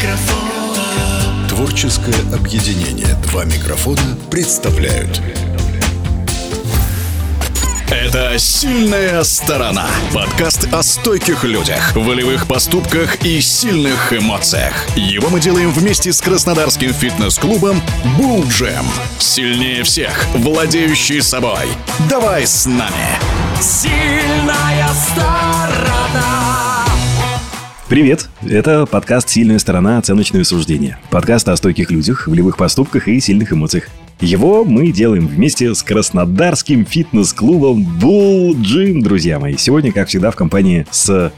микрофона. Творческое объединение «Два микрофона» представляют Это «Сильная сторона». Подкаст о стойких людях, волевых поступках и сильных эмоциях. Его мы делаем вместе с краснодарским фитнес-клубом Jam. Сильнее всех, владеющий собой. Давай с нами. Сильная сторона. Привет! Это подкаст «Сильная сторона. Оценочные суждения». Подкаст о стойких людях, волевых поступках и сильных эмоциях. Его мы делаем вместе с краснодарским фитнес-клубом Bull Gym, друзья мои. Сегодня, как всегда, в компании с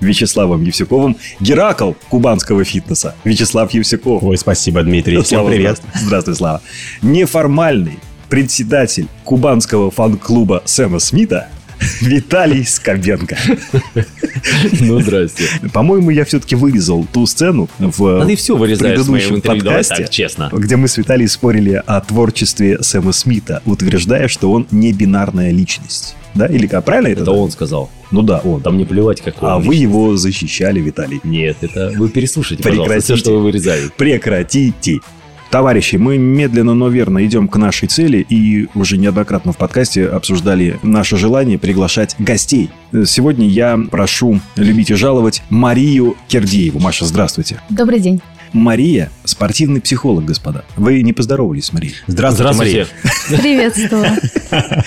Вячеславом Евсюковым, Геракл кубанского фитнеса. Вячеслав Евсюков. Ой, спасибо, Дмитрий. Всем Слава, привет. Здравствуй, здравствуй, Слава. Неформальный председатель кубанского фан-клуба Сэма Смита Виталий Скобенко. Ну, здрасте. По-моему, я все-таки вырезал ту сцену в А ты все предыдущем подкасте, так, честно. где мы с Виталием спорили о творчестве Сэма Смита, утверждая, что он не бинарная личность. Да? Или как? Правильно это? Это он сказал. Ну да, он. Там не плевать, какой а он вы личность. его защищали, Виталий. Нет, это вы переслушайте, пожалуйста, Прекратите. все, что вы вырезали. Прекратите. Товарищи, мы медленно, но верно идем к нашей цели и уже неоднократно в подкасте обсуждали наше желание приглашать гостей. Сегодня я прошу любить и жаловать Марию Кердееву. Маша, здравствуйте. Добрый день. Мария – спортивный психолог, господа. Вы не поздоровались с Марией. Здравствуйте, Мария. Приветствую.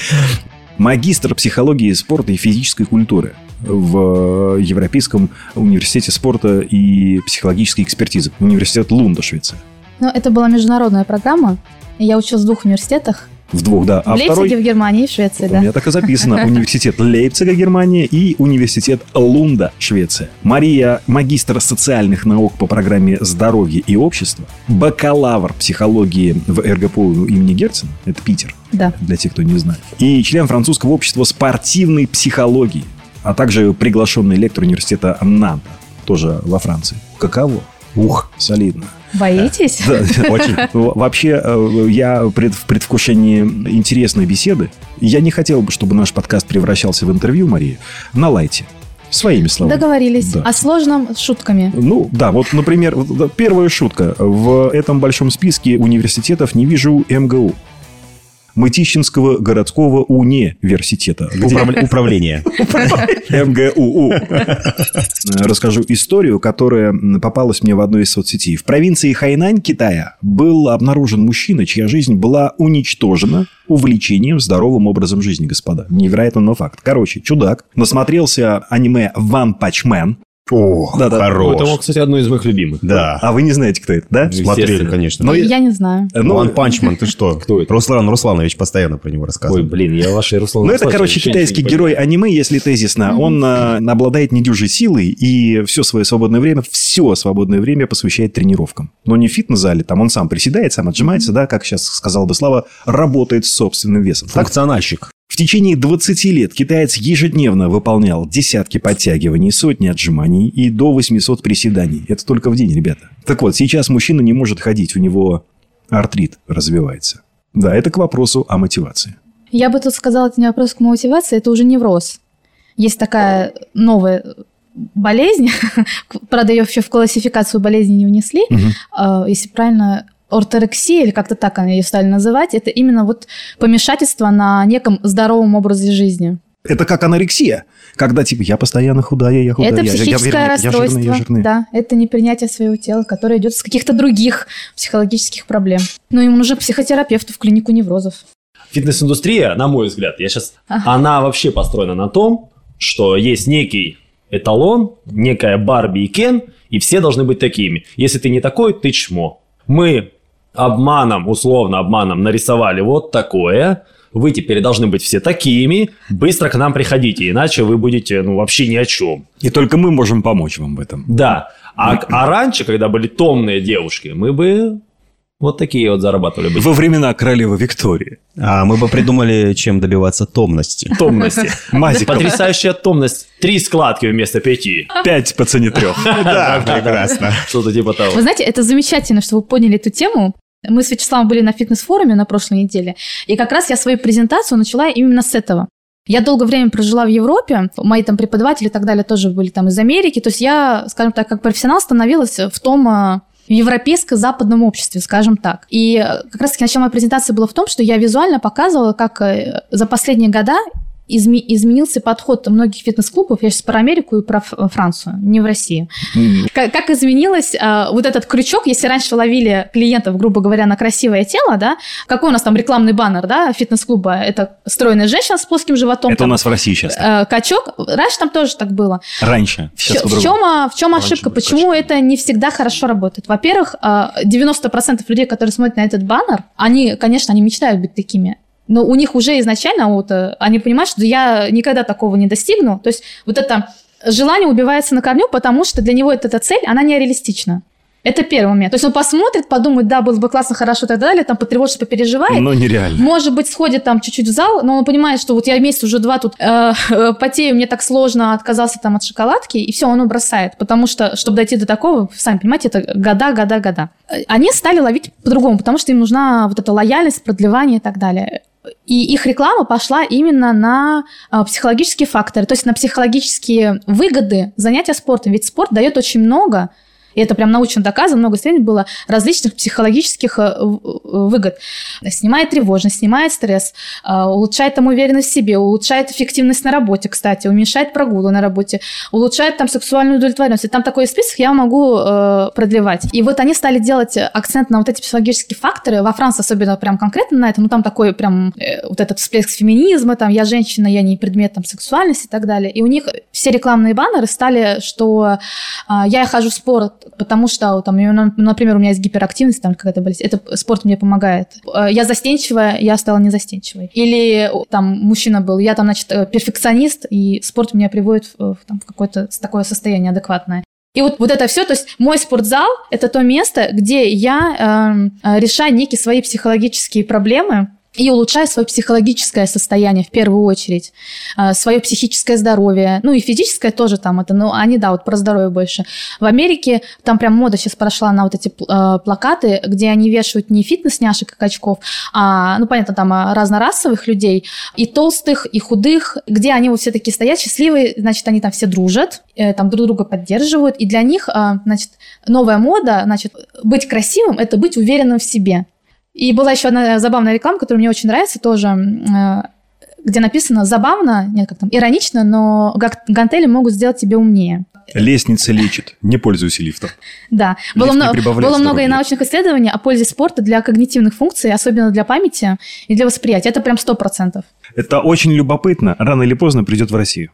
Магистр психологии спорта и физической культуры в Европейском университете спорта и психологической экспертизы. Университет Лунда, Швеция. Ну, это была международная программа. Я училась в двух университетах. В двух, да. А в Лейпциге, второй... в Германии и в Швеции, У да. меня так и записано. Университет Лейпцига, Германия и Университет Лунда, Швеция. Мария – магистр социальных наук по программе «Здоровье и общество», бакалавр психологии в РГПУ имени Герцена, это Питер, Да. для тех, кто не знает, и член французского общества спортивной психологии, а также приглашенный лектор университета Нанта, тоже во Франции. Каково? Ух, солидно. Боитесь? Да, очень. Вообще, э, я в предвкушении интересной беседы. Я не хотел бы, чтобы наш подкаст превращался в интервью, Мария. Наладьте. Своими словами. Договорились. Да. О сложном с шутками. Ну, да, вот, например, первая шутка. В этом большом списке университетов не вижу МГУ. Мытищинского городского университета. Управление. МГУУ. Расскажу историю, которая попалась мне в одной из соцсетей. В провинции Хайнань, Китая, был обнаружен мужчина, чья жизнь была уничтожена увлечением здоровым образом жизни, господа. Невероятно, но факт. Короче, чудак насмотрелся аниме One Punch О, Да-да. хорош. Это, кстати, одно из моих любимых. Да. А вы не знаете, кто это, да? Смотрели, Естественно. конечно. Но я- Я не знаю. Ну, One Punch Man, ты что? Кто это? Руслан Русланович постоянно про него Ой, рассказывает. блин, я вашей Руслан Ну, это, короче, китайский герой аниме, если тезисно. Он а, обладает недюжей силой и все свое свободное время, все свободное время посвящает тренировкам. Но не в фитнес-зале, там он сам приседает, сам отжимается, да, как сейчас сказал бы Слава, работает с собственным весом. Функциональщик. В течение 20 лет китаец ежедневно выполнял десятки подтягиваний, сотни отжиманий и до 800 приседаний. Это только в день, ребята. Так вот, сейчас мужчина не может ходить, у него артрит развивается. Да, это к вопросу о мотивации. Я бы тут сказала, это не вопрос к мотивации, это уже невроз. Есть такая новая болезнь, правда, ее еще в классификацию болезни не внесли. А, если правильно, орторексия, или как-то так они ее стали называть, это именно вот помешательство на неком здоровом образе жизни. Это как анорексия, когда типа я постоянно худая, я худая, это я- я, психическое верный, я расстройство, жирный, я жирный. да, это непринятие своего тела, которое идет с каких-то других психологических проблем. Ну, ему нужен психотерапевт в клинику неврозов. Фитнес-индустрия, на мой взгляд, я сейчас, Ага. она вообще построена на том, что есть некий эталон, некая Барби и Кен, и все должны быть такими. Если ты не такой, ты чмо. Мы обманом, условно обманом нарисовали вот такое, вы теперь должны быть все такими, быстро к нам приходите, иначе вы будете, ну, вообще ни о чем. И только мы можем помочь вам в этом. Да. А, а раньше, когда были томные девушки, мы бы вот такие вот зарабатывали бы. Во времена королевы Виктории. А мы бы придумали, чем добиваться томности. Томности. Мазиком. Потрясающая томность. Три складки вместо пяти. Пять по цене трех. Да, прекрасно. Что-то типа того. Вы знаете, это замечательно, что вы поняли эту тему. Мы с Вячеславом были на фитнес-форуме на прошлой неделе, и как раз я свою презентацию начала именно с этого. Я долгое время прожила в Европе, мои там преподаватели и так далее тоже были там из Америки, то есть я, скажем так, как профессионал становилась в том э, в европейско-западном обществе, скажем так. И э, как раз-таки начало моей презентации было в том, что я визуально показывала, как э, за последние года изме- изменился подход многих фитнес-клубов, я сейчас про Америку и про Ф- Францию, не в России. Как, как изменилось а, вот этот крючок, если раньше ловили клиентов, грубо говоря, на красивое тело, да, какой у нас там рекламный баннер, да, фитнес-клуба, это стройная женщина с плоским животом, Это у там, нас в России сейчас. э, качок, раньше там тоже так было. Раньше. В, Сейчас в чем, а, в чем Раньше ошибка? были Почему качки. это не всегда хорошо работает? Во-первых, а, 90% людей, которые смотрят на этот баннер, они, конечно, они мечтают быть такими. Но у них уже изначально вот, э, они понимают, что я никогда такого не достигну. То есть вот это желание убивается на корню, потому что для него эта, эта цель, она нереалистична. Это первый момент. То есть он посмотрит, подумает, да, было бы классно, хорошо и так далее, там потревожится, попереживает. Но нереально. Может быть, сходит там чуть-чуть в зал, но он понимает, что вот я месяц уже два тут э, э, потею, мне так сложно, отказался там от шоколадки, и все, он бросает. Потому что, чтобы дойти до такого, сами понимаете, это года, года, года. Э, Они стали ловить по-другому, потому что им нужна вот эта лояльность, продлевание и так далее. И их реклама пошла именно на э, психологические факторы, то есть на психологические выгоды занятия спортом. Ведь спорт дает очень много, и это прям научно доказано, много исследований было различных психологических э, в- выгод. Снимает тревожность, снимает стресс, э, улучшает там уверенность в себе, улучшает эффективность на работе, кстати, уменьшает прогулы на работе, улучшает там сексуальную удовлетворенность. И там такой список я могу э, продлевать. И вот они стали делать акцент на вот эти психологические факторы. Во Франции особенно прям конкретно на это. Ну, там такой прям э, вот этот всплеск феминизма, там я женщина, я не предмет там сексуальности и так далее. И у них все рекламные баннеры стали, что а, я хожу в спорт, потому что, там, например, у меня есть гиперактивность, там какая-то болезнь, это спорт мне помогает. Э, Я застенчивая, я стала незастенчивой. Или там мужчина был, я там, значит, э, перфекционист, и спорт меня приводит в, там, в какое-то такое состояние адекватное. И вот, вот это все, то есть мой спортзал – это то место, где я эм, э, решаю некие свои психологические проблемы, и улучшаю свое психологическое состояние в первую очередь, э, свое психическое здоровье, ну и физическое тоже там это, но они, да, вот про здоровье больше. В Америке там прям мода сейчас прошла на вот эти э, плакаты, где они вешают не фитнес-няшек и качков, а, ну понятно, там а, разнорасовых людей, и толстых, и худых, где они вот все такие стоят счастливые, значит, они там все дружат, э, там друг друга поддерживают, и для них, значит, новая мода, значит, быть красивым – это быть уверенным в себе. И была еще одна забавная реклама, которая мне очень нравится тоже, э, где написано забавно, нет, как там, иронично, но гантели могут сделать тебя умнее. Лестница лечит. Не пользуйся лифтом. Да, было, мно- было много и научных исследований о пользе спорта для когнитивных функций, особенно для памяти и для восприятия. Это прям 100%. Это очень любопытно. Рано или поздно придет в Россию.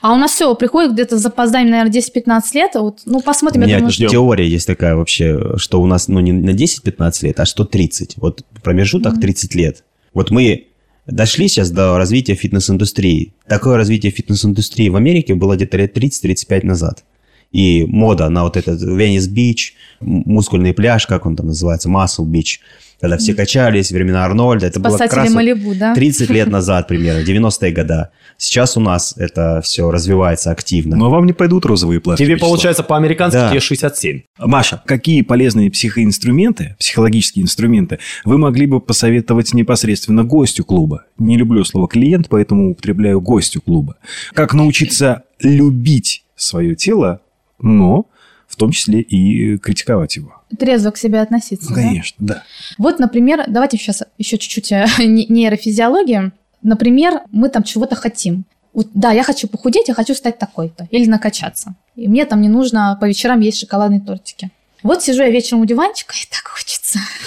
А у нас все приходит где-то с запозданием, наверное, 10-15 лет. Вот, ну, У посмотрим. меня думаю, ждем. теория есть такая вообще, что у нас ну, не на 10-15 лет, а что 30. Вот промежуток 30 лет. Вот мы дошли сейчас до развития фитнес-индустрии. Такое развитие фитнес-индустрии в Америке было где-то лет 30-35 назад. И мода на вот этот Венес-Бич, мускульный пляж, как он там называется, Muscle Beach, когда все качались, времена Арнольда. Это было как Спасатели раз Малибу, да? 30 лет назад примерно, 90-е годы. Сейчас у нас это все развивается активно. Но вам не пойдут розовые пластики. Тебе Вячеслав. получается по-американски Да. тебе 67. Маша, какие полезные психоинструменты, психологические инструменты вы могли бы посоветовать непосредственно гостю клуба? Не люблю слово клиент, поэтому употребляю гостю клуба. Как научиться любить свое тело, но в том числе и критиковать его? Трезво к себе относиться. Ну, да? конечно, да. Вот, например, давайте сейчас еще чуть-чуть э, не- нейрофизиологии. Например, мы там чего-то хотим. Вот, да, я хочу похудеть, я хочу стать такой-то. Или накачаться. И мне там не нужно по вечерам есть шоколадные тортики. Вот сижу я вечером у диванчика, и так хочется.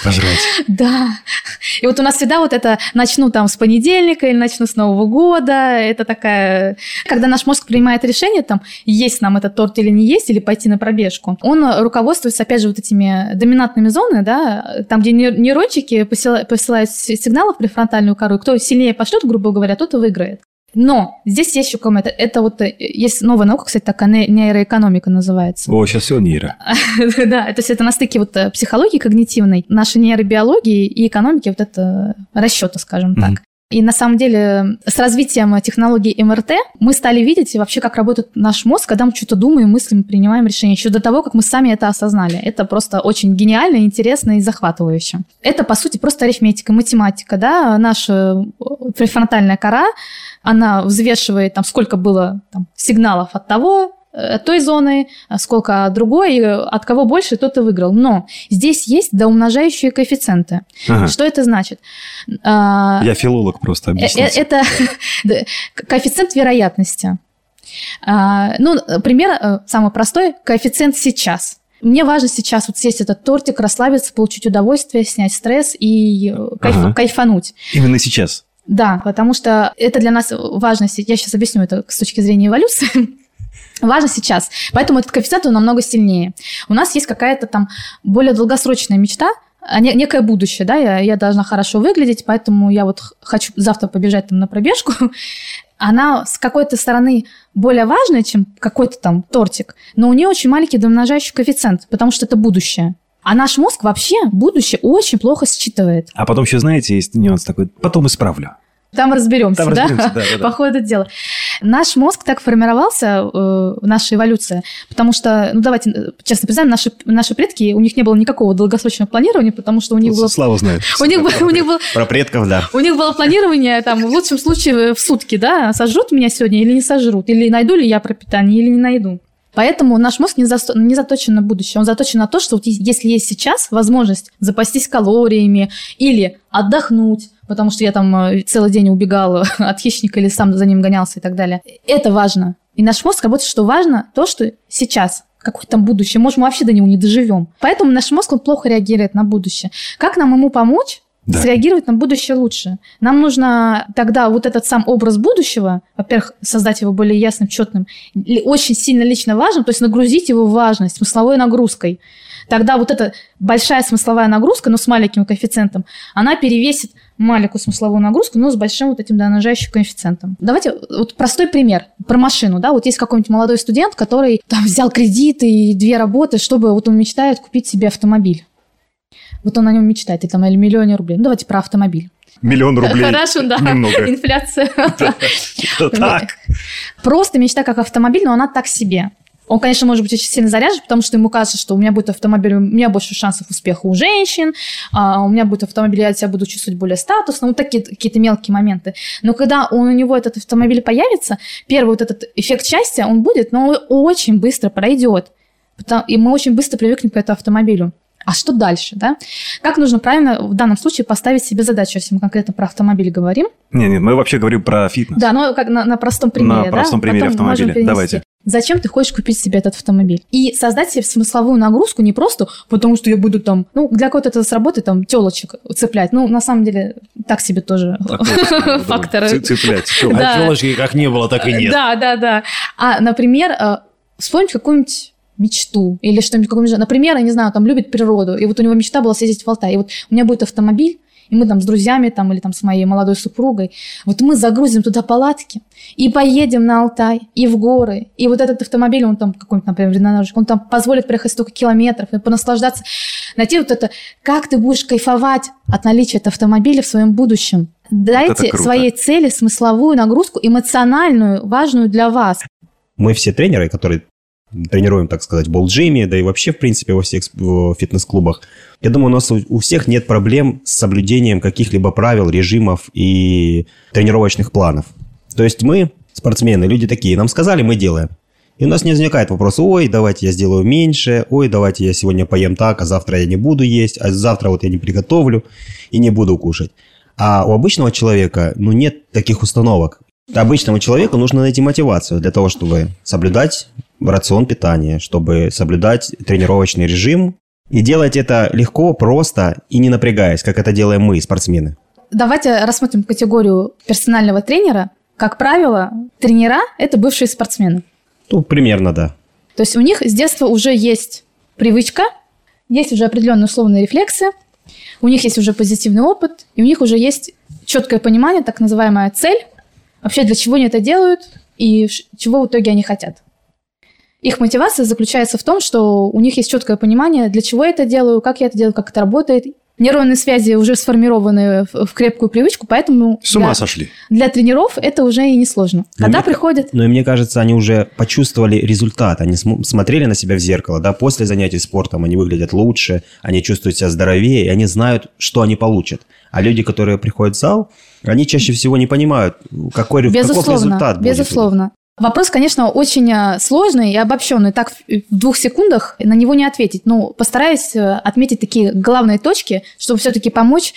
Пожрать. Да. И вот у нас всегда вот это начну там с понедельника или начну с Нового года. Это такая... Когда наш мозг принимает решение, там, есть нам этот торт или не есть, или пойти на пробежку, он руководствуется, опять же, вот этими доминантными зонами, да, там, где нейр- нейрончики посыла- посылают сигналы в префронтальную кору, кто сильнее пошлет, грубо говоря, тот и выиграет. Но здесь есть еще коммент. Это вот э, есть новая наука, кстати, такая не- нейроэкономика называется. О, сейчас все нейро. Да, то есть это на стыке вот э, психологии когнитивной, нашей нейробиологии и экономики, вот это расчета, скажем так. И на самом деле с развитием технологий МРТ мы стали видеть вообще, как работает наш мозг, когда мы что-то думаем, мыслим, принимаем решения, еще до того, как мы сами это осознали. Это просто очень гениально, интересно и захватывающе. Это, по сути, просто арифметика, математика. Да? Наша префронтальная кора, она взвешивает, там, сколько было там, сигналов от того, Э, той зоны, а сколько от другой, от кого больше, тот и выиграл. Но здесь есть доумножающие коэффициенты. Ага. Что это значит? А, Я филолог просто, э, объясните. Это коэффициент вероятности. А, ну, пример э, самый простой – коэффициент сейчас. Мне важно сейчас вот съесть этот тортик, расслабиться, получить удовольствие, снять стресс и кайф, ага. кайфануть. Именно сейчас? Да, потому что это для нас важно. Я сейчас объясню это с точки зрения эволюции важно сейчас. Поэтому этот коэффициент он намного сильнее. У нас есть какая-то там более долгосрочная мечта, а некое будущее, да, я, я должна хорошо выглядеть, поэтому я вот хочу завтра побежать там на пробежку. Она с какой-то стороны более важная, чем какой-то там тортик, но у нее очень маленький домножающий коэффициент, потому что это будущее. А наш мозг вообще будущее очень плохо считывает. А потом еще, знаете, есть нюанс такой, потом исправлю. Там разберемся, Там да? разберемся да, да, да. По ходу дела. Наш мозг так формировался, э, наша эволюция, потому что, ну давайте э, честно признаем, наши, наши предки, у них не было никакого долгосрочного планирования, потому что у них было... Слава знает. У них, у них было... Про предков, да. У них было планирование, там, в лучшем случае в сутки, да, сожрут меня сегодня или не сожрут, или найду ли я пропитание, или не найду. Поэтому наш мозг не, за, не заточен на будущее, он заточен на то, что вот если есть сейчас возможность запастись калориями или отдохнуть, потому что я там э, целый день убегал от хищника или сам за ним гонялся и так далее. Это важно. И наш мозг работает, что важно то, что сейчас, какое там будущее, может, мы вообще до него не доживем. Поэтому наш мозг, он плохо реагирует на будущее. Как нам ему помочь? Да. среагировать на будущее лучше. Нам нужно тогда вот этот сам образ будущего, во-первых, создать его более ясным, четным, очень сильно лично важным, то есть нагрузить его важность смысловой нагрузкой. Тогда вот эта большая смысловая нагрузка, но с маленьким коэффициентом, она перевесит маленькую смысловую нагрузку, но с большим вот этим донажающим коэффициентом. Давайте вот простой пример про машину. Да? Вот есть какой-нибудь молодой студент, который там взял кредит и две работы, чтобы вот он мечтает купить себе автомобиль. Вот он о нем мечтает, или, там, или миллионе рублей. Ну, давайте про автомобиль. Миллион рублей. Хорошо, да. Немного. Инфляция. Так. Просто мечта как автомобиль, но она так себе. Он, конечно, может быть очень сильно заряжен, потому что ему кажется, что у меня будет автомобиль, у меня больше шансов успеха у женщин, а у меня будет автомобиль, я себя буду чувствовать более статусно, вот такие какие-то мелкие моменты. Но когда он, у него этот автомобиль появится, первый вот этот эффект счастья, он будет, но он очень быстро пройдет. И мы очень быстро привыкнем к этому автомобилю. А что дальше, да? Как нужно правильно в данном случае поставить себе задачу, если мы конкретно про автомобиль говорим? Нет, нет, мы вообще говорим про фитнес. Да, но как на, на простом примере, На простом да? примере Потом автомобиля. Давайте. Зачем ты хочешь купить себе этот автомобиль? И создать себе смысловую нагрузку не просто потому, что я буду там, ну, для кого-то это сработает, там, телочек цеплять. Ну, на самом деле, так себе тоже факторы. Цеплять. А телочки как не было, так и нет. Да, да, да. А, например, э, вспомнить какую-нибудь мечту или что-нибудь, какую-нибудь, например, я не знаю, там любит природу, и вот у него мечта была съездить в Алтай, и вот у меня будет автомобиль, и мы там с друзьями там или там с моей молодой супругой, вот мы загрузим туда палатки и поедем на Алтай, и в горы, и вот этот автомобиль, он там какой-нибудь, например, он там позволит проехать столько километров и понаслаждаться, найти вот это, как ты будешь кайфовать от наличия этого автомобиля в своем будущем. Дайте вот своей цели смысловую нагрузку, эмоциональную, важную для вас. Мы все тренеры, которые тренируем, так сказать, в болджиме, да и вообще, в принципе, во всех фитнес-клубах. Я думаю, у нас у всех нет проблем с соблюдением каких-либо правил, режимов и тренировочных планов. То есть мы, спортсмены, люди такие, нам сказали, мы делаем. И у нас не возникает вопрос, ой, давайте я сделаю меньше, ой, давайте я сегодня поем так, а завтра я не буду есть, а завтра вот я не приготовлю и не буду кушать. А у обычного человека, ну, нет таких установок. Обычному человеку нужно найти мотивацию для того, чтобы соблюдать рацион питания, чтобы соблюдать тренировочный режим. И делать это легко, просто и не напрягаясь, как это делаем мы, спортсмены. Давайте рассмотрим категорию персонального тренера. Как правило, тренера – это бывшие спортсмены. Ну, примерно, да. То есть у них с детства уже есть привычка, есть уже определенные условные рефлексы, у них есть уже позитивный опыт, и у них уже есть четкое понимание, так называемая цель, вообще для чего они это делают и чего в итоге они хотят. Их мотивация заключается в том, что у них есть четкое понимание, для чего я это делаю, как я это делаю, как это работает. нейронные связи уже сформированы в крепкую привычку, поэтому С ума для, сошли. для тренеров это уже и не сложно. Когда мне- приходят... Ну и мне кажется, они уже почувствовали результат. Они см- смотрели на себя в зеркало, да, после занятий спортом они выглядят лучше, они чувствуют себя здоровее, и они знают, что они получат. А люди, которые приходят в зал, они чаще всего не понимают, какой, каков Безусловно, результат будет. безусловно. Вопрос, конечно, очень э, сложный и обобщенный. Так в в двух секундах на него не ответить. Но постараюсь э, отметить такие главные точки, чтобы все-таки помочь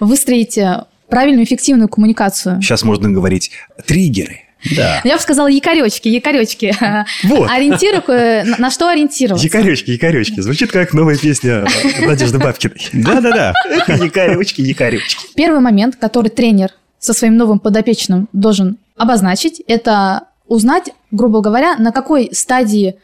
выстроить э, правильную, эффективную коммуникацию. Сейчас можно говорить триггеры. Да. Я бы сказала якоречки, якоречки. Вот. Ориентиру, э, на на что ориентироваться. Якоречки, якоречки. Звучит как новая песня Надежды Бабкиной. Да-да-да. Якоречки, якоречки. Первый момент, который тренер со своим новым подопечным должен обозначить, это узнать, грубо говоря, на какой стадии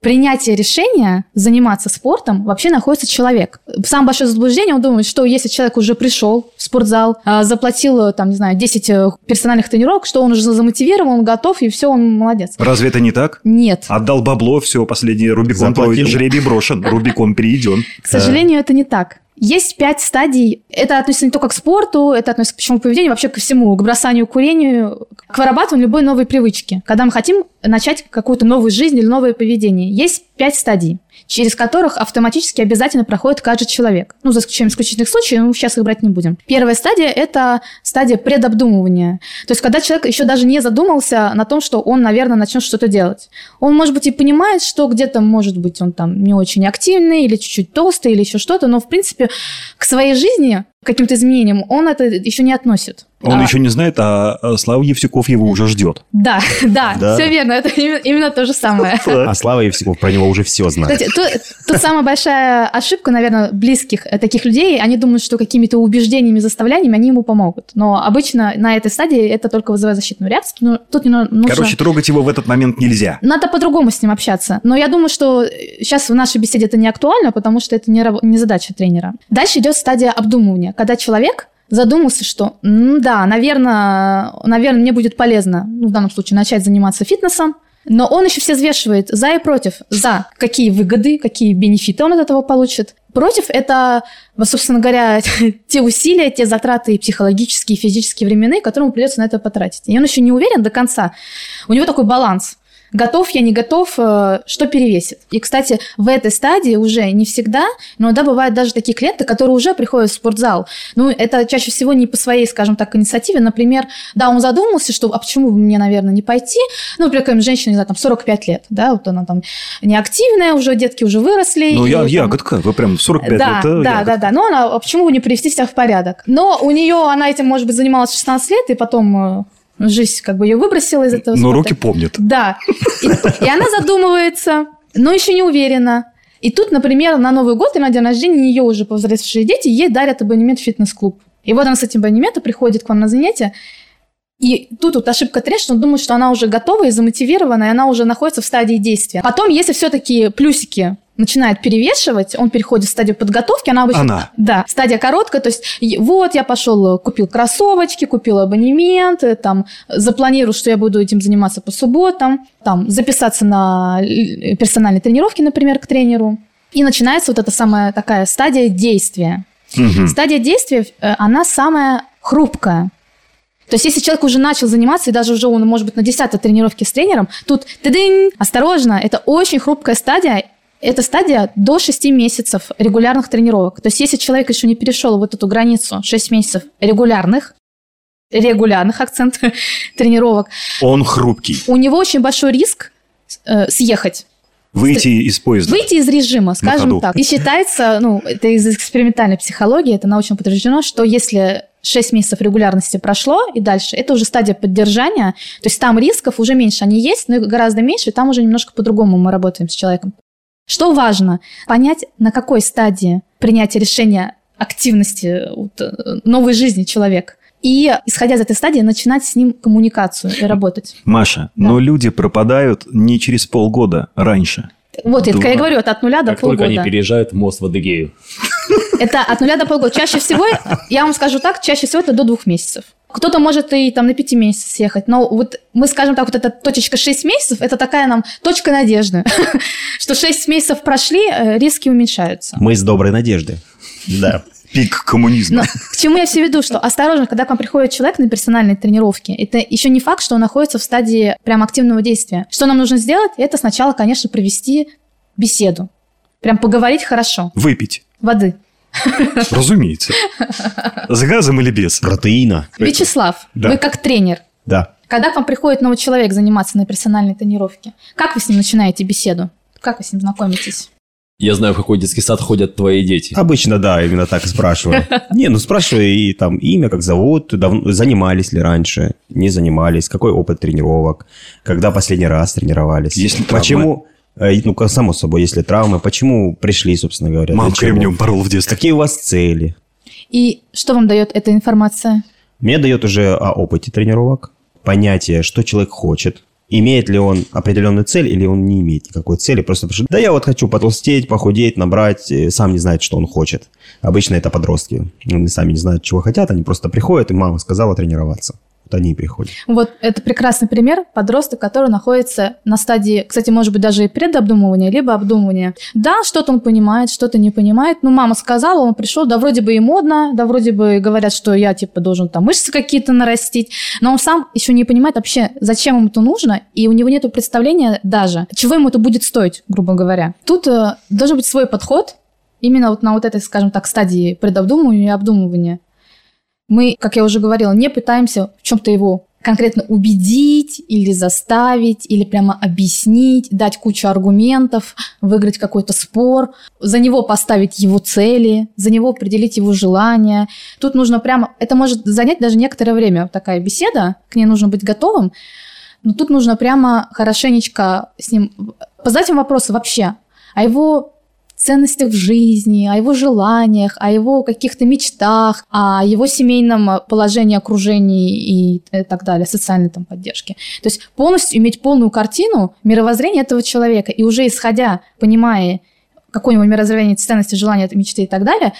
принятия решения заниматься спортом вообще находится человек. Самое большое заблуждение, он думает, что если человек уже пришел в спортзал, а, заплатил, там, не знаю, 10 э, персональных тренировок, что он уже замотивирован, он готов, и все, он молодец. Разве это не так? Нет. Отдал бабло, все, последний Рубикон Заплатил. жребий брошен, Рубикон перейден. К сожалению, это не так. Есть пять стадий. Это относится не только к спорту, это относится к пищевому поведению, вообще ко всему, к бросанию курению, к вырабатыванию любой новой привычки. Когда мы хотим начать какую-то новую жизнь или новое поведение. Есть пять стадий, через которых автоматически обязательно проходит каждый человек. Ну, за исключением исключительных случаев, мы сейчас их брать не будем. Первая стадия – это стадия предобдумывания. То есть, когда человек еще даже не задумался на том, что он, наверное, начнет что-то делать. Он, может быть, и понимает, что где-то, может быть, он там не очень активный или чуть-чуть толстый или еще что-то, но, в принципе, к своей жизни, каким-то изменениям, он это еще не относит. Он А, еще не знает, а а Слава Евсюков его уже ждет. Да, да, Да. все верно, это именно, именно то же самое. А Слава Евсюков про него уже все знает. Кстати, тут, тут самая большая ошибка, наверное, близких э, таких людей, они думают, что какими-то убеждениями, заставлениями они ему помогут. Но обычно на этой стадии это только вызывает защитную реакцию. Но тут не ну- нужно... Короче, трогать его в этот момент нельзя. Надо по-другому с ним общаться. Но я думаю, что сейчас в нашей беседе это не актуально, потому что это не, раб- не задача тренера. Дальше идет стадия обдумывания, когда человек задумался, что «М, да, наверное, наверное, мне будет полезно, ну, в данном случае, начать заниматься фитнесом, но он еще все взвешивает за и против. За какие выгоды, какие бенефиты он от этого получит. Против это, собственно говоря, те усилия, те затраты психологические, физические, временные, которые ему придется на это потратить. И он еще не уверен до конца. У него такой баланс. Готов я, не готов, э, что перевесит. И, кстати, в этой стадии уже не всегда, но иногда бывают даже такие клиенты, которые уже приходят в спортзал. Ну, это чаще всего не по своей, скажем так, инициативе. Например, да, он задумался, что, а почему бы мне, наверное, не пойти? Ну, например, какая-нибудь женщина, не знаю, там, 45 лет, да, вот она там неактивная уже, детки уже выросли. Ну, я, там- ягодка, вы прям 45 да, лет. да, ягодка. да, да. Но она, а почему бы не привести себя в порядок? Но у нее, она этим, может быть, занималась 16 лет, и потом э, жизнь как бы ее выбросила из этого Но спорта. руки помнят. Да. И, и она задумывается, но еще не уверена. И тут, например, на Новый год и на день рождения ее уже повзрослевшие дети ей дарят абонемент в фитнес-клуб. И вот она с этим абонементом приходит к вам на занятия, и тут вот ошибка что он думает, что она уже готова и замотивирована, и она уже находится в стадии действия. Потом, если все-таки плюсики начинает перевешивать, он переходит в стадию подготовки, она обычно... Она. Да, стадия короткая, то есть вот я пошел, купил кроссовочки, купил абонемент, э, там, запланирую, что я буду этим заниматься по субботам, там, записаться на э, персональные тренировки, например, к тренеру. И начинается вот эта самая такая стадия действия. Мгм. Стадия действия, э, она самая хрупкая. То есть, если человек уже начал заниматься, и даже уже он, может быть, на 10 тренировке с тренером, тут ты осторожно, это очень хрупкая стадия, это стадия до 6 месяцев регулярных тренировок. То есть, если человек еще не перешел вот эту границу 6 месяцев регулярных, регулярных акцент тренировок, Он хрупкий. у него очень большой риск э, съехать. Выйти из поезда. Выйти из режима, скажем так. И считается, ну, это из экспериментальной психологии, это научно подтверждено, что если 6 месяцев регулярности прошло и дальше, это уже стадия поддержания, то есть там рисков уже меньше, они есть, но их гораздо меньше, и там уже немножко по-другому мы работаем с человеком. Что важно? Понять, на какой стадии принятия решения активности вот, э, новой жизни человек. И, исходя из этой стадии, начинать с ним коммуникацию и работать. Маша, Да. но люди пропадают не через полгода, раньше. Вот, я, я говорю, это от нуля до Как только полгода. они переезжают в мост в Адыгею. Это от нуля до полгода. Чаще всего, я вам скажу так, чаще всего это до двух месяцев. Кто-то может и там на пяти месяцев съехать, но вот мы скажем так, вот эта точечка 6 месяцев, это такая нам точка надежды, что 6 месяцев прошли, э, риски уменьшаются. Мы с доброй надежды. Да. Пик коммунизма. Но к чему я все веду, что осторожно, когда к вам приходит человек на персональные тренировки, это еще не факт, что он находится в стадии прям активного действия. Что нам нужно сделать? Это сначала, конечно, провести беседу. Прям поговорить хорошо. Выпить. Воды. Разумеется. С газом или без? Протеина. Вячеслав, Да. вы как тренер, Да. когда к вам приходит новый человек заниматься на персональной тренировке, как вы с ним начинаете беседу? Как вы с ним знакомитесь? Я знаю, в какой детский сад ходят твои дети. Обычно, да, именно так спрашиваю. Не, ну спрашиваю и там имя, как зовут, занимались ли раньше, не занимались, какой опыт тренировок, когда последний раз тренировались. Есть ли травмы? Почему, э, ну, как само собой, если травмы, почему пришли, собственно говоря. Мам кремнем порол в детстве. Какие у вас цели? И что вам дает эта информация? Мне дает уже о опыте тренировок, понятие, что человек хочет, имеет ли он определенную цель или он не имеет никакой цели, просто потому что, да я вот хочу потолстеть, похудеть, набрать, э, сам не знает, что он хочет. Обычно это подростки, они сами не знают, чего хотят, они просто приходят, и мама сказала тренироваться. Вот они приходят. Вот это прекрасный пример подросток, который находится на стадии, кстати, может быть, даже и предобдумывания, либо обдумывания. Да, что-то он понимает, что-то не понимает. Ну, мама сказала, он пришел, да, вроде бы и модно, да, вроде бы говорят, что я, типа, должен там мышцы какие-то нарастить, но он сам еще не понимает вообще, зачем ему это нужно, и у него нет представления даже, чего ему это будет стоить, грубо говоря. Тут э, должен быть свой подход, именно вот на вот этой, скажем так, стадии предобдумывания и обдумывания. Мы, как я уже говорила, не пытаемся в чем-то его конкретно убедить или заставить, или прямо объяснить, дать кучу аргументов, выиграть какой-то спор, за него поставить его цели, за него определить его желания. Тут нужно прямо... Это может занять даже некоторое время, такая беседа, к ней нужно быть готовым, но тут нужно прямо хорошенечко с ним... Задать ему вопросы вообще о его ценностях в жизни, о его желаниях, о его каких-то мечтах, о его семейном положении, окружении и э, так далее, социальной там поддержке. То есть полностью иметь полную картину мировоззрения этого человека и уже исходя, понимая, какое у него мировоззрение, ценности, желания, мечты и так далее,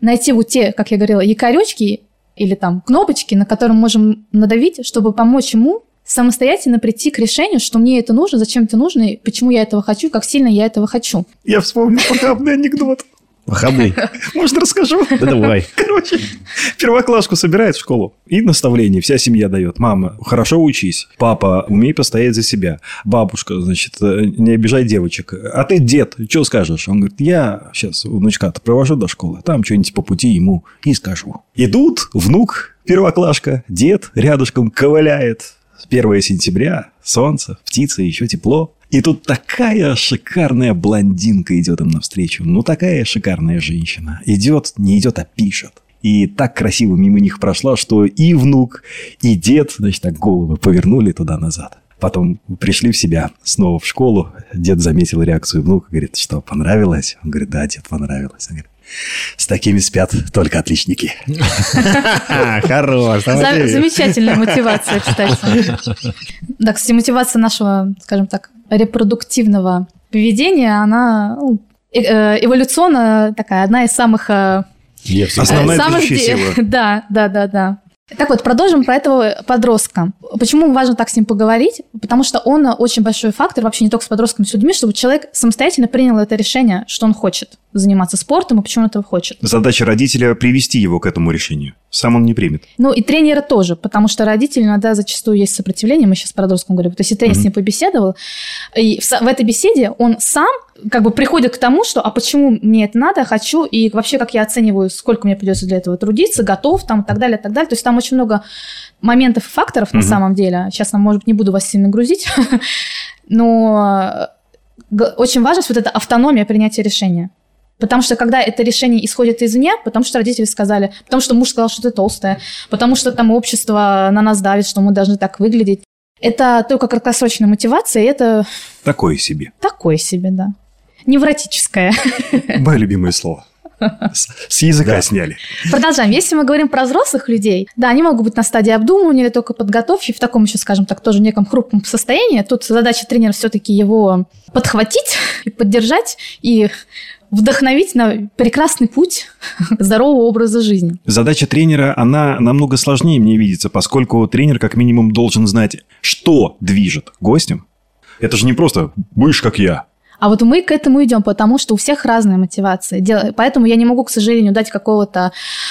найти вот те, как я говорила, якоречки или там кнопочки, на которые мы можем надавить, чтобы помочь ему самостоятельно прийти к решению, что мне это нужно, зачем это нужно, и почему я этого хочу, как сильно я этого хочу. Я вспомнил похабный анекдот. Похабный. Можно расскажу? Да давай. Короче, первоклашку собирает в школу. И наставление вся семья дает. Мама, хорошо учись. Папа, умей постоять за себя. Бабушка, значит, э, не обижай девочек. А ты, дед, что скажешь? Он говорит, я сейчас внучка-то провожу до школы. Там что-нибудь по пути ему и скажу. Идут, внук, первоклашка, дед рядышком ковыляет. 1 сентября, солнце, птицы, еще тепло. И тут такая шикарная блондинка идет им навстречу. Ну, такая шикарная женщина. Идет, не идет, а пишет. И так красиво мимо них прошла, что и внук, и дед, значит, так головы повернули туда-назад. Потом пришли в себя снова в школу. Дед заметил реакцию внука, говорит, что, понравилось? Он говорит, да, дед, понравилось. Он говорит, с такими спят только отличники. Хорош. За- замечательная мотивация, кстати. Да, кстати, мотивация нашего, скажем так, репродуктивного поведения, она ну, э- э, эволюционно такая, одна из самых... э, Основная самых. Да, да, да, да. Так вот, продолжим про этого подростка. Почему важно так с ним поговорить? Потому что он очень большой фактор, вообще не только с подростками, с людьми, чтобы человек самостоятельно принял это решение, что он хочет заниматься спортом и почему он этого хочет. Задача родителя привести его к этому решению. Сам он не примет. Ну и тренера тоже, потому что родители иногда зачастую есть сопротивление, мы сейчас про подросткам говорим. То есть, если тренер с ним побеседовал, и в, в этой беседе он сам как бы приходит к тому, что а почему мне это надо, хочу, и вообще как я оцениваю, сколько мне придется для этого трудиться, готов там и так далее, и так далее. То есть там очень много моментов и факторов на Мгм. самом деле. Сейчас, нам, может быть, не буду вас сильно грузить, но г- очень важно вот эта автономия принятия решения. Потому что когда это решение исходит извне, потому что родители сказали, потому что муж сказал, что ты толстая, потому что там общество на нас давит, что мы должны так выглядеть. Это только краткосрочная мотивация, и это Такое себе. такое себе, да. Невротическое. Мое любимое слово. С, с языка Да. сняли. Продолжаем. Если мы говорим про взрослых людей, да, они могут быть на стадии обдумывания или только подготовки, в таком еще, скажем так, тоже неком хрупком состоянии. Тут задача тренера все-таки его подхватить и поддержать и вдохновить на прекрасный путь здорового образа жизни. Задача тренера, она намного сложнее мне видится, поскольку тренер как минимум должен знать, что движет гостем. Это же не просто «будешь как я». А вот мы к этому идем, потому что у всех разная мотивация. Дел- Поэтому я не могу, к сожалению, дать какого-то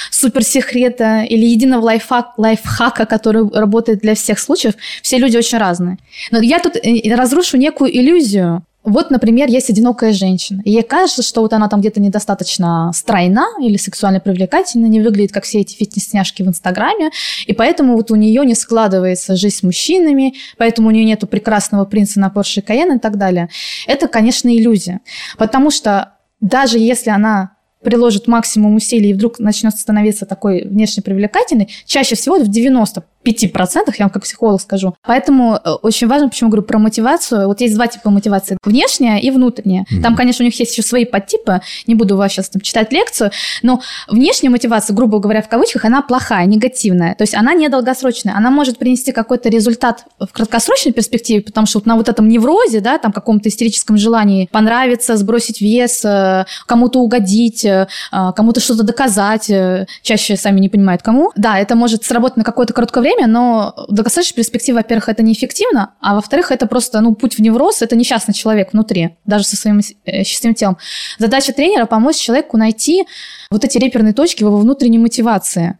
суперсекрета или единого лайфхак, лайфхака, который работает для всех случаев. Все люди очень разные. Но я тут э, разрушу некую иллюзию. Вот, например, есть одинокая женщина. И ей кажется, что вот она там где-то недостаточно стройна или сексуально привлекательна, не выглядит как все эти фитнес-няшки в Инстаграме, и поэтому вот у нее не складывается жизнь с мужчинами, поэтому у нее нету прекрасного принца на Porsche Cayenne и так далее. Это, конечно, иллюзия. Потому что даже если она приложит максимум усилий и вдруг начнет становиться такой внешне привлекательной, чаще всего в 95%, я вам как психолог скажу. Поэтому э, очень важно, почему говорю про мотивацию. Вот есть два типа мотивации. Внешняя и внутренняя. Там, конечно, у них есть еще свои подтипы. Не буду вас сейчас там читать лекцию. Но внешняя мотивация, грубо говоря, в кавычках, она плохая, негативная. То есть она не долгосрочная. Она может принести какой-то результат в краткосрочной перспективе, потому что вот на вот этом неврозе, да, там каком-то истерическом желании понравиться, сбросить вес, э, кому-то угодить, кому-то что-то доказать, э, чаще сами не понимают кому. Да, это может сработать на какое-то короткое время, но в долгосрочной перспективе, во-первых, это неэффективно, а во-вторых, это просто, ну, путь в невроз, это несчастный человек внутри, даже со своим э, счастливым телом. Задача тренера – помочь человеку найти вот эти реперные точки в его внутренней мотивации.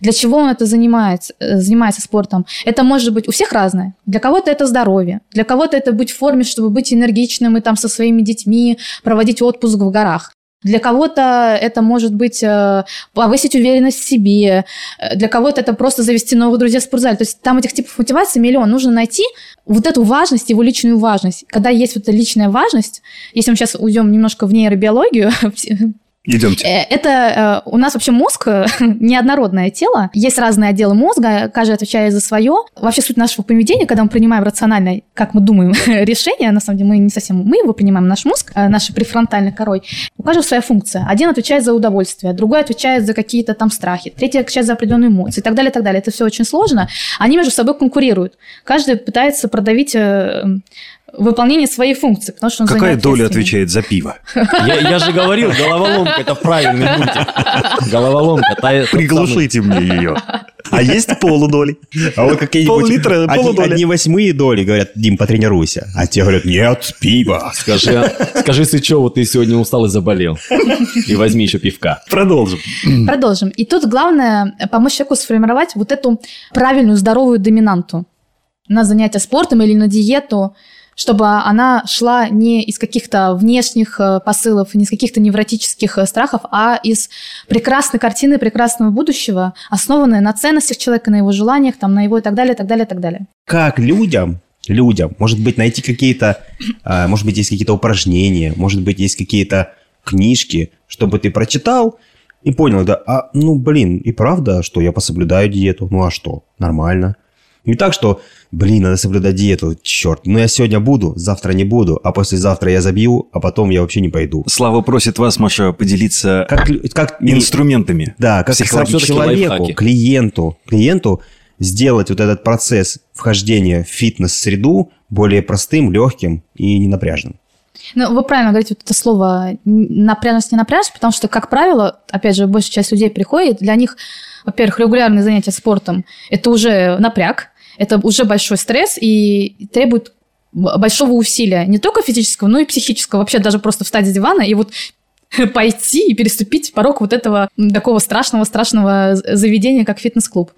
Для чего он это занимается, э, занимается спортом? Это может быть у всех разное. Для кого-то это здоровье, для кого-то это быть в форме, чтобы быть энергичным и там со своими детьми проводить отпуск в горах. Для кого-то это может быть э, повысить уверенность в себе, Э, для кого-то это просто завести новых друзей в спортзале. То есть там этих типов мотивации миллион. Нужно найти вот эту важность, его личную важность. Когда есть вот эта личная важность, если мы сейчас уйдем немножко в нейробиологию, Идемте. Э, Это э, у нас вообще мозг э, неоднородное тело. Есть разные отделы мозга, каждый отвечает за свое. Вообще суть нашего поведения, когда мы принимаем рациональное, как мы думаем, решение, на самом деле мы не совсем, мы его принимаем, наш мозг, э, префронтальной корой. У каждого своя функция. Один отвечает за удовольствие, другой отвечает за какие-то там страхи, третий отвечает за определенные эмоции и так далее, и так далее. Это все очень сложно. Они между собой конкурируют. Каждый пытается продавить выполнение своей функции, потому что он Какая доля отвечает за пиво? Я, я же говорил, головоломка это правильный мультик. Головоломка. та- тот самый. Приглушите мне ее. А есть полудоли? А вот какие-нибудь Пол-литра, одни, полудоля. одни восьмые доли говорят, Дим, потренируйся. А те говорят, нет, пиво. Скажи, скажи, Сычеву, ты сегодня устал и заболел. И возьми еще пивка. Продолжим. Продолжим. И тут главное э, помочь человеку сформировать вот эту правильную, здоровую доминанту на занятия спортом или на диету, чтобы она шла не из каких-то внешних э, посылов, не из каких-то невротических э, страхов, а из прекрасной картины прекрасного будущего, основанной на ценностях человека, на его желаниях, там, на его и так далее, и так далее, и так далее. Как людям, людям, может быть, найти какие-то, а, может быть, есть какие-то упражнения, может быть, есть какие-то книжки, чтобы ты прочитал и понял, да, а, ну, блин, и правда, что я пособлюдаю диету, ну, а что, нормально. Не так, что, блин, надо соблюдать диету, черт, ну я сегодня буду, завтра не буду, а послезавтра я забью, а потом я вообще не пойду. Слава просит вас, Маша, поделиться Как, как инструментами. Да, как человеку, лайфхаки. клиенту, клиенту сделать вот этот процесс вхождения в фитнес-среду более простым, легким и ненапряжным. Ну, вы правильно говорите вот это слово напряжность, не напряжность, потому что, как правило, опять же, большая часть людей приходит, для них, во-первых, регулярные занятия спортом – это уже напряг, это уже большой стресс и требует большого усилия, не только физического, но и психического. Вообще даже просто встать с дивана и вот пойти и переступить порог вот этого такого страшного-страшного заведения, как фитнес-клуб.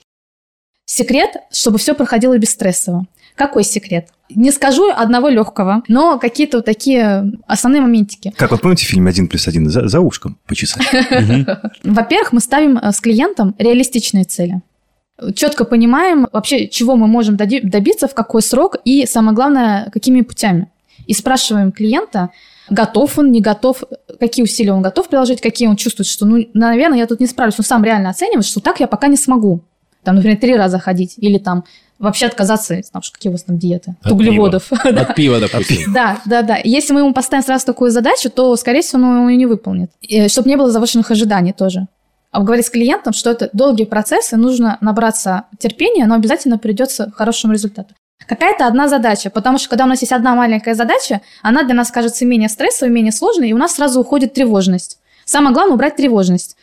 Секрет, чтобы все проходило бесстрессово. Какой секрет? Не скажу одного легкого, но какие-то вот такие основные моментики. Как вот помните фильм «Один плюс один» за, за ушком почесать? Во-первых, мы ставим э, с клиентом реалистичные цели. Четко понимаем вообще, чего мы можем добиться, в какой срок и, самое главное, какими путями. И спрашиваем клиента, готов он, не готов, какие усилия он готов приложить, какие он чувствует, что, ну, наверное, я тут не справлюсь. Он сам реально оценивает, что так я пока не смогу. Там, например, три раза ходить или там вообще отказаться, там, что какие у вас там диеты, От углеводов. От пива, допустим. Да, да, да. Если мы ему поставим сразу такую задачу, то, скорее всего, он ее не выполнит. Чтобы не было завышенных ожиданий тоже. Обговорить с клиентом, что это долгие процессы, нужно набраться терпения, но обязательно придется к хорошему результату. Какая-то одна задача, потому что когда у нас есть одна маленькая задача, она для нас кажется менее стрессовой, менее сложной, и у нас сразу уходит тревожность. Самое главное убрать тревожность.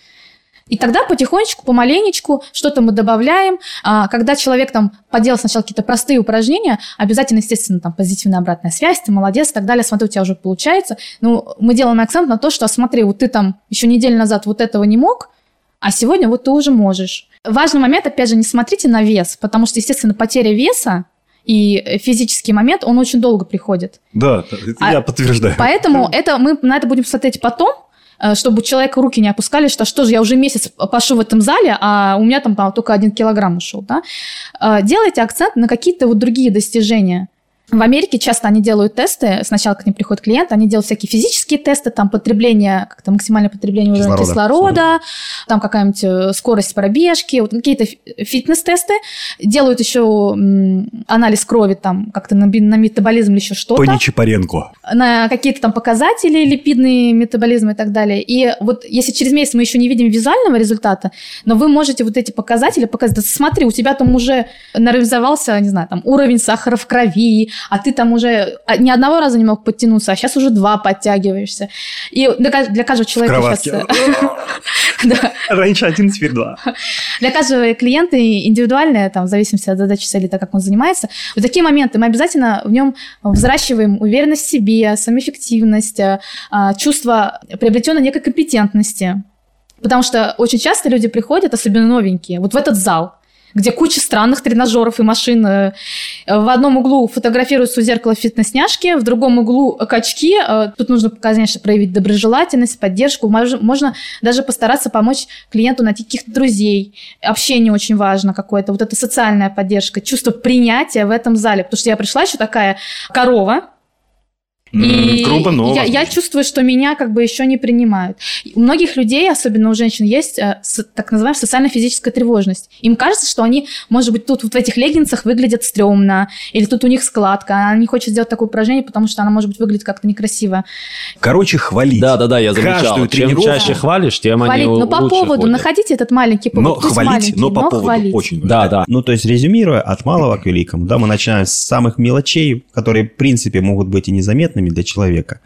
И тогда потихонечку, помаленечку что-то мы добавляем. А, когда человек там поделал сначала какие-то простые упражнения, обязательно, естественно, там позитивная обратная связь, ты молодец и так далее, смотри, у тебя уже получается. Ну, мы делаем акцент на то, что смотри, вот ты там еще неделю назад вот этого не мог, а сегодня вот ты уже можешь. Важный момент, опять же, не смотрите на вес, потому что, естественно, потеря веса и физический момент, он очень долго приходит. Да, А- я подтверждаю. Поэтому это мы на это будем смотреть потом, э, чтобы у человека руки не опускали, что что же, я уже месяц пошу в этом зале, а у меня там, там только один килограмм ушел. Да? Э, Делайте акцент на какие-то вот другие достижения. В Америке часто они делают тесты, сначала к ним приходит клиент, они делают всякие физические тесты, там потребление, как-то максимальное потребление уровня Кислорода. кислорода, там какая-нибудь э, скорость пробежки, вот какие-то фи- фитнес-тесты, делают еще анализ крови, там как-то на, на метаболизм или еще что-то По Нечапаренко. на какие-то там показатели, липидные метаболизмы и так далее. И вот если через месяц мы еще не видим визуального результата, но вы можете вот эти показатели показать. Да смотри, у тебя там уже нормализовался, не знаю, там уровень сахара в крови, а ты там уже а, ни одного раза не мог подтянуться, а сейчас уже два подтягиваешься. И для, ка- для каждого человека сейчас... Да. Раньше один, теперь два. Для каждого клиента индивидуальное, там, в зависимости от задачи цели, так как он занимается. Вот такие моменты мы обязательно в нем взращиваем уверенность в себе, самоэффективность, э, а, чувство приобретенной некой компетентности. Потому что очень часто люди приходят, особенно новенькие, вот в этот зал, где куча странных тренажеров и машин. э, В одном углу фотографируются у зеркала фитнес-няшки, в другом углу качки. Э, Тут нужно, конечно, проявить доброжелательность, поддержку. Мож- Можно даже постараться помочь клиенту найти каких-то друзей. Общение очень важно какое-то. Вот эта социальная поддержка, чувство принятия в этом зале. Потому что я пришла еще такая корова, и Грубо, но... я, я чувствую, что меня как бы еще не принимают. У многих людей, особенно у женщин, есть э, с- так называемая социально-физическая тревожность. Им кажется, что они, может быть, тут вот в этих леггинсах выглядят стрёмно, или тут у них складка, она не хочет сделать такое упражнение, потому что она, может быть, выглядит как-то некрасиво. Короче, хвалить. Да, да, да, я замечал. Каждую Чем тренировку- чаще хвалишь, тем Хвалить, они но по поводу, ходят. находите этот маленький повод. Но Пусть хвалить, маленький, но по поводу хвалить. очень важно. Да, да. Ну, то есть, резюмируя, от малого к великому, да, мы начинаем с самых мелочей, которые, в принципе, могут быть и незаметными для человека.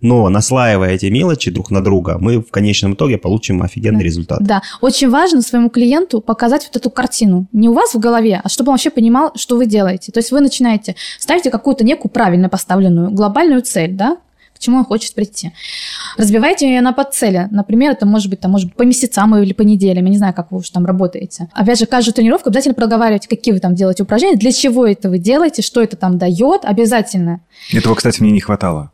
Но наслаивая эти мелочи друг на друга, мы в конечном итоге получим офигенный Да. результат. Да, очень важно своему клиенту показать вот эту картину. Не у вас в голове, а чтобы он вообще понимал, что вы делаете. То есть вы начинаете, ставите какую-то некую правильно поставленную глобальную цель, да, к чему он хочет прийти. Разбивайте ее на подцели. Например, это может быть, там, может быть по месяцам или по неделям. Я не знаю, как вы уж там работаете. Опять же, каждую тренировку обязательно проговаривайте, какие вы там делаете упражнения, для чего это вы делаете, что это там дает. Обязательно. Этого, кстати, мне не хватало.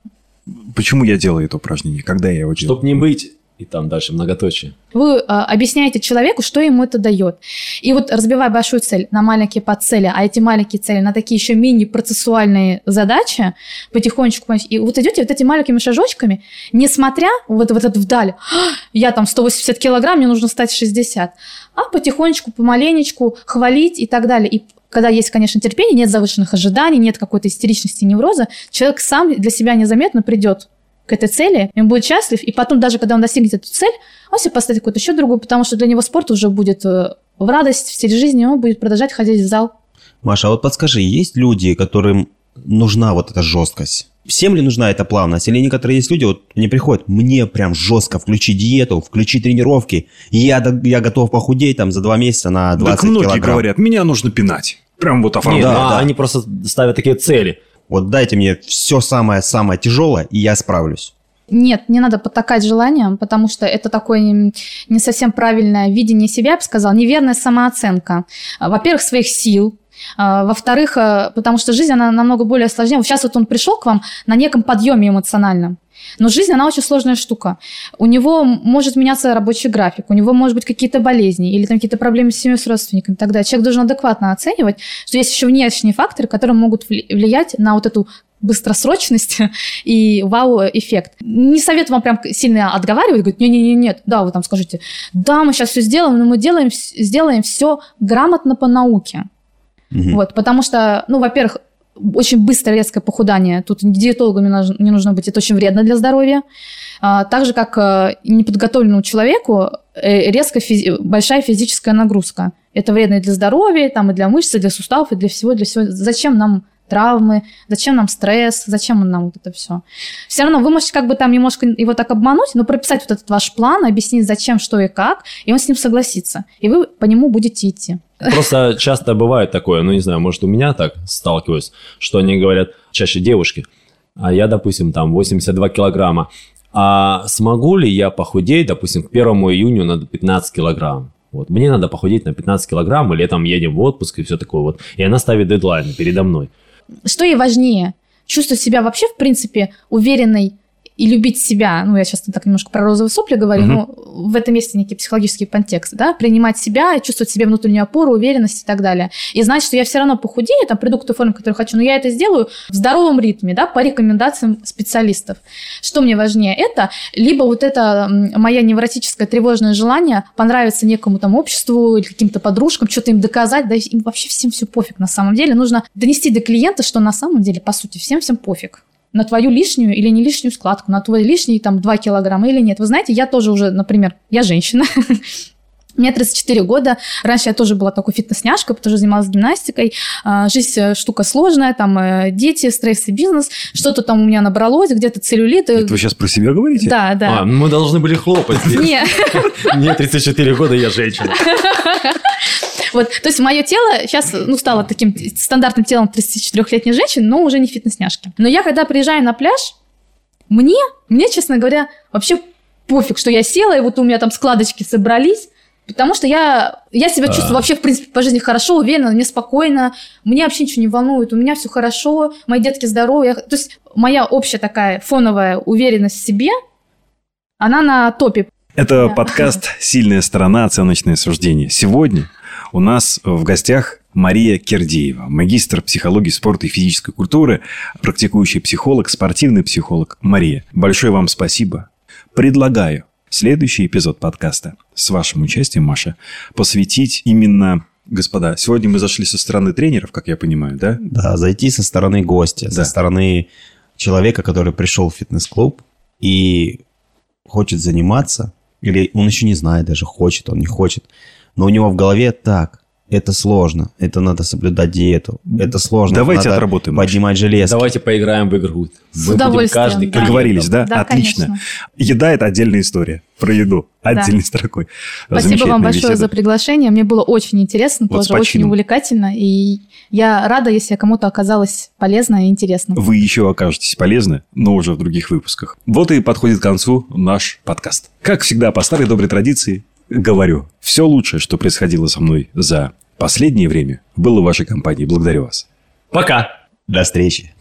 Почему я делаю это упражнение? Когда я его делаю? Чтоб не быть, и там дальше многоточие. Вы э, объясняете человеку, что ему это дает. И вот разбивая большую цель на маленькие подцели, а эти маленькие цели на такие еще мини-процессуальные задачи, потихонечку, и вот идете вот этими маленькими шажочками, несмотря вот, вот это вдаль, «А, я там 180 килограмм, мне нужно стать 60, а потихонечку, помаленечку хвалить и так далее. И когда есть, конечно, терпение, нет завышенных ожиданий, нет какой-то истеричности, невроза, человек сам для себя незаметно придет к этой цели, и он будет счастлив, и потом даже когда он достигнет эту цель, он себе поставит какую-то еще другую, потому что для него спорт уже будет э, в радость, в стиле жизни, он будет продолжать ходить в зал. Маша, а вот подскажи, есть люди, которым нужна вот эта жесткость? Всем ли нужна эта плавность? Или некоторые есть люди, вот мне приходят, мне прям жестко включи диету, включи тренировки, и я, я готов похудеть там за два месяца на 20 Так многие килограмм. говорят, меня нужно пинать. Прям вот Не, оформляют. ну, а да. они просто ставят такие цели. Вот дайте мне все самое-самое тяжелое, и я справлюсь. Нет, не надо потакать желанием, потому что это такое не совсем правильное видение себя, я бы сказала, неверная самооценка. А, Во-первых, своих сил, а, во-вторых, а, потому что жизнь, она намного более сложнее. Сейчас вот он пришел к вам на неком подъеме эмоциональном. Но жизнь, она очень сложная штука. У него может меняться рабочий график, у него может быть какие-то болезни или там какие-то проблемы с семьей, с родственниками и так далее. Человек должен адекватно оценивать, что есть еще внешние факторы, которые могут вли- влиять на вот эту быстросрочность и вау-эффект. Не советую вам прям сильно отговаривать, говорить, не-не-не, нет, да, вы там скажите, да, мы сейчас все сделаем, но мы делаем, сделаем все грамотно по науке. Мгм. Вот, потому что, ну, во-первых, очень быстрое резкое похудание. Тут диетологу не нужно, быть, это очень вредно для здоровья. А, так же, как э, неподготовленному человеку э, резко физи- большая физическая нагрузка. Это вредно и для здоровья, там, и для мышц, и для суставов, и для всего, для всего. Зачем нам травмы, зачем нам стресс, зачем нам вот это все. Все равно вы можете как бы там немножко его так обмануть, но прописать вот этот ваш план, объяснить, зачем, что и как, и он с ним согласится. И вы по нему будете идти. Просто часто бывает такое, ну не знаю, может у меня так сталкиваюсь, что они говорят, чаще девушки, а я, допустим, там 82 килограмма, а смогу ли я похудеть, допустим, к 1 июню надо 15 килограмм? Вот, мне надо похудеть на 15 килограмм, или там едем в отпуск и все такое вот. И она ставит дедлайн передо мной. Что ей важнее? Чувствовать себя вообще, в принципе, уверенной и любить себя, ну, я сейчас так немножко про розовые сопли говорю, Мгм. но в этом есть некий психологический контекст, да, принимать себя, чувствовать себе внутреннюю опору, уверенность и так далее. И знать, что я все равно похудею, там, приду к той форме, которую хочу, но я это сделаю в здоровом ритме, да, по рекомендациям специалистов. Что мне важнее? Это либо вот это м, мое невротическое тревожное желание понравиться некому там обществу или каким-то подружкам, что-то им доказать, да, им вообще всем все пофиг на самом деле. Нужно донести до клиента, что на самом деле, по сути, всем всем пофиг на твою лишнюю или не лишнюю складку, на твой лишний там 2 килограмма или нет. Вы знаете, я тоже уже, например, я женщина, мне 34 года. Раньше я тоже была такой фитнес-няшкой, потому что занималась гимнастикой. А, Жизнь э, штука сложная, там э, дети, стресс и бизнес. Что-то там у меня набралось, где-то целлюлит. Это вы сейчас про себя говорите? Да, да. А, мы должны были хлопать. здесь. Не, Мне 34 года, я женщина. вот, то есть мое тело сейчас, ну, стало таким стандартным телом 34-летней женщины, но уже не фитнес-няшки. Но я, когда приезжаю на пляж, мне, мне, честно говоря, вообще пофиг, что я села, и вот у меня там складочки собрались, потому что я, я себя чувствую вообще, в принципе, по жизни хорошо, уверенно, мне спокойно, мне вообще ничего не волнует, у меня все хорошо, мои детки здоровы. я- то есть моя общая такая фоновая уверенность в себе, она на топе. Это Да. подкаст «Сильная сторона. Оценочное суждение». Сегодня у нас в гостях Мария Кердеева, магистр психологии, спорта и физической культуры, практикующий психолог, спортивный психолог. Мария, большое вам спасибо. Предлагаю следующий эпизод подкаста с вашим участием, Маша, посвятить именно... Господа, сегодня мы зашли со стороны тренеров, как я понимаю, да? Да, зайти со стороны гостя, Да. со стороны человека, который пришел в фитнес-клуб и хочет заниматься, или он еще не знает даже, хочет он, не хочет, но у него в голове так, это сложно, это надо соблюдать диету, это сложно, Давайте надо отработаем, Маша. поднимать железо. Давайте поиграем в игру. С Мы будем удовольствием, каждый да. Договорились, да? Да, Отлично. конечно. Еда – это отдельная история. Про еду. Отдельной строкой. Спасибо вам большое беседа. за приглашение. Мне было очень интересно, Вот тоже очень увлекательно. И я рада, если я кому-то оказалось полезно и интересно. Вы еще окажетесь полезны, но уже в других выпусках. Вот и подходит к концу наш подкаст. Как всегда, по старой доброй традиции, говорю, все лучшее, что происходило со мной за последнее время, было в вашей компании. Благодарю вас. Пока. До встречи.